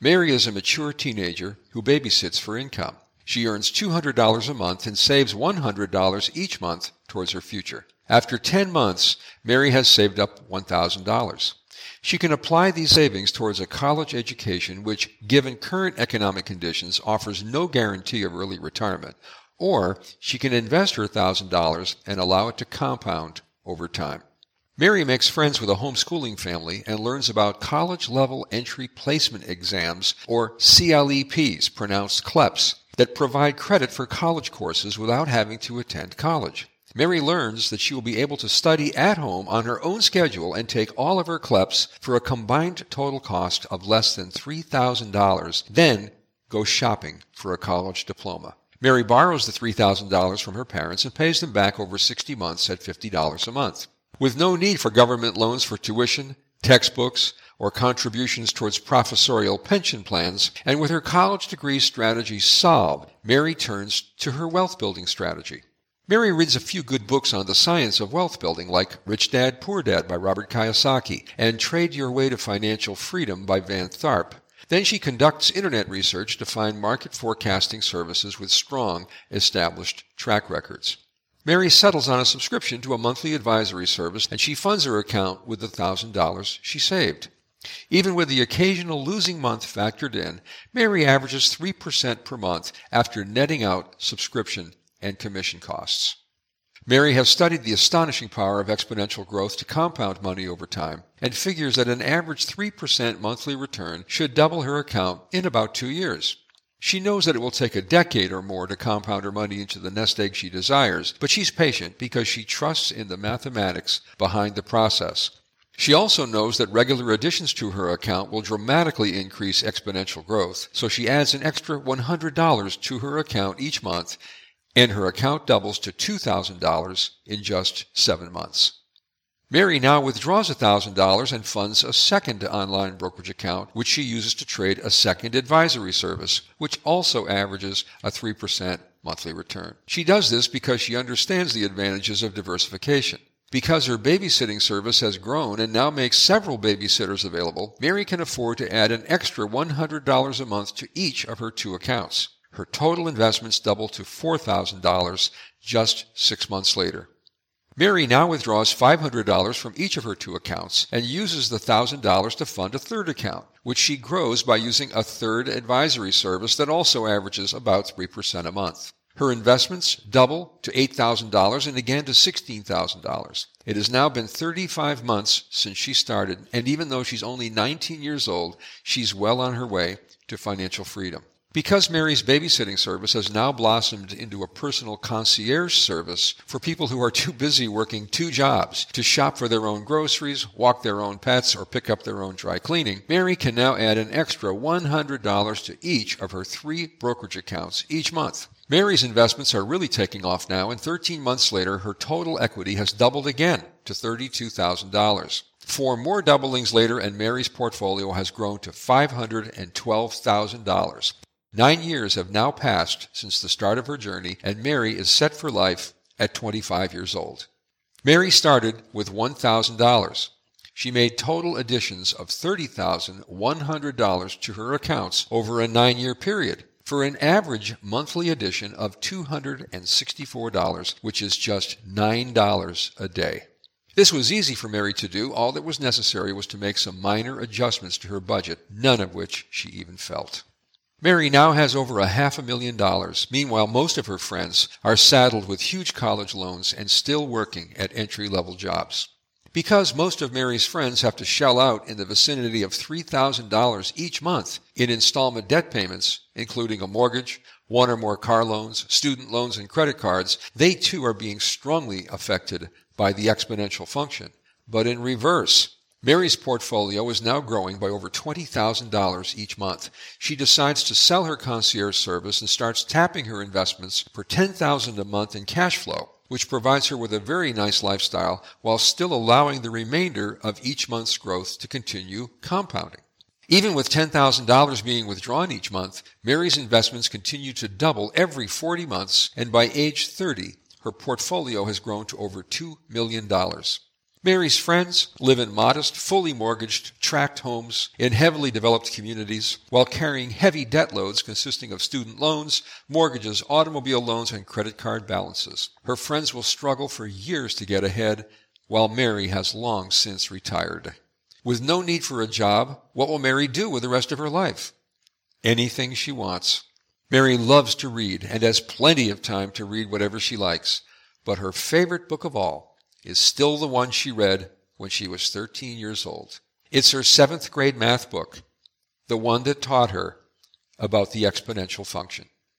Mary is a mature teenager who babysits for income. She earns $200 a month and saves $100 each month towards her future. After 10 months, Mary has saved up $1,000. She can apply these savings towards a college education which, given current economic conditions, offers no guarantee of early retirement, or she can invest her $1,000 and allow it to compound over time. Mary makes friends with a homeschooling family and learns about college level entry placement exams, or CLEPs, pronounced CLEPs, that provide credit for college courses without having to attend college. Mary learns that she will be able to study at home on her own schedule and take all of her CLEPs for a combined total cost of less than $3,000, then go shopping for a college diploma. Mary borrows the $3,000 from her parents and pays them back over 60 months at $50 a month. With no need for government loans for tuition, textbooks, or contributions towards professorial pension plans, and with her college degree strategy solved, Mary turns to her wealth building strategy. Mary reads a few good books on the science of wealth building, like Rich Dad, Poor Dad by Robert Kiyosaki and Trade Your Way to Financial Freedom by Van Tharp. Then she conducts internet research to find market forecasting services with strong, established track records. Mary settles on a subscription to a monthly advisory service and she funds her account with the $1,000 she saved. Even with the occasional losing month factored in, Mary averages 3% per month after netting out subscription and commission costs. Mary has studied the astonishing power of exponential growth to compound money over time and figures that an average 3% monthly return should double her account in about two years. She knows that it will take a decade or more to compound her money into the nest egg she desires, but she's patient because she trusts in the mathematics behind the process. She also knows that regular additions to her account will dramatically increase exponential growth, so she adds an extra $100 to her account each month and her account doubles to $2,000 in just seven months. Mary now withdraws $1,000 and funds a second online brokerage account, which she uses to trade a second advisory service, which also averages a 3% monthly return. She does this because she understands the advantages of diversification. Because her babysitting service has grown and now makes several babysitters available, Mary can afford to add an extra $100 a month to each of her two accounts. Her total investments double to $4,000 just six months later. Mary now withdraws $500 from each of her two accounts and uses the $1,000 to fund a third account, which she grows by using a third advisory service that also averages about 3% a month. Her investments double to $8,000 and again to $16,000. It has now been 35 months since she started, and even though she's only 19 years old, she's well on her way to financial freedom. Because Mary's babysitting service has now blossomed into a personal concierge service for people who are too busy working two jobs to shop for their own groceries, walk their own pets, or pick up their own dry cleaning, Mary can now add an extra $100 to each of her three brokerage accounts each month. Mary's investments are really taking off now, and 13 months later, her total equity has doubled again to $32,000. Four more doublings later, and Mary's portfolio has grown to $512,000. Nine years have now passed since the start of her journey, and Mary is set for life at 25 years old. Mary started with $1,000. She made total additions of $30,100 to her accounts over a nine year period for an average monthly addition of $264, which is just $9 a day. This was easy for Mary to do. All that was necessary was to make some minor adjustments to her budget, none of which she even felt. Mary now has over a half a million dollars. Meanwhile, most of her friends are saddled with huge college loans and still working at entry level jobs. Because most of Mary's friends have to shell out in the vicinity of $3,000 each month in installment debt payments, including a mortgage, one or more car loans, student loans, and credit cards, they too are being strongly affected by the exponential function. But in reverse, Mary's portfolio is now growing by over $20,000 each month. She decides to sell her concierge service and starts tapping her investments for $10,000 a month in cash flow, which provides her with a very nice lifestyle while still allowing the remainder of each month's growth to continue compounding. Even with $10,000 being withdrawn each month, Mary's investments continue to double every 40 months, and by age 30, her portfolio has grown to over $2 million. Mary's friends live in modest, fully mortgaged, tract homes in heavily developed communities while carrying heavy debt loads consisting of student loans, mortgages, automobile loans, and credit card balances. Her friends will struggle for years to get ahead while Mary has long since retired. With no need for a job, what will Mary do with the rest of her life? Anything she wants. Mary loves to read and has plenty of time to read whatever she likes, but her favorite book of all is still the one she read when she was 13 years old. It's her seventh grade math book, the one that taught her about the exponential function.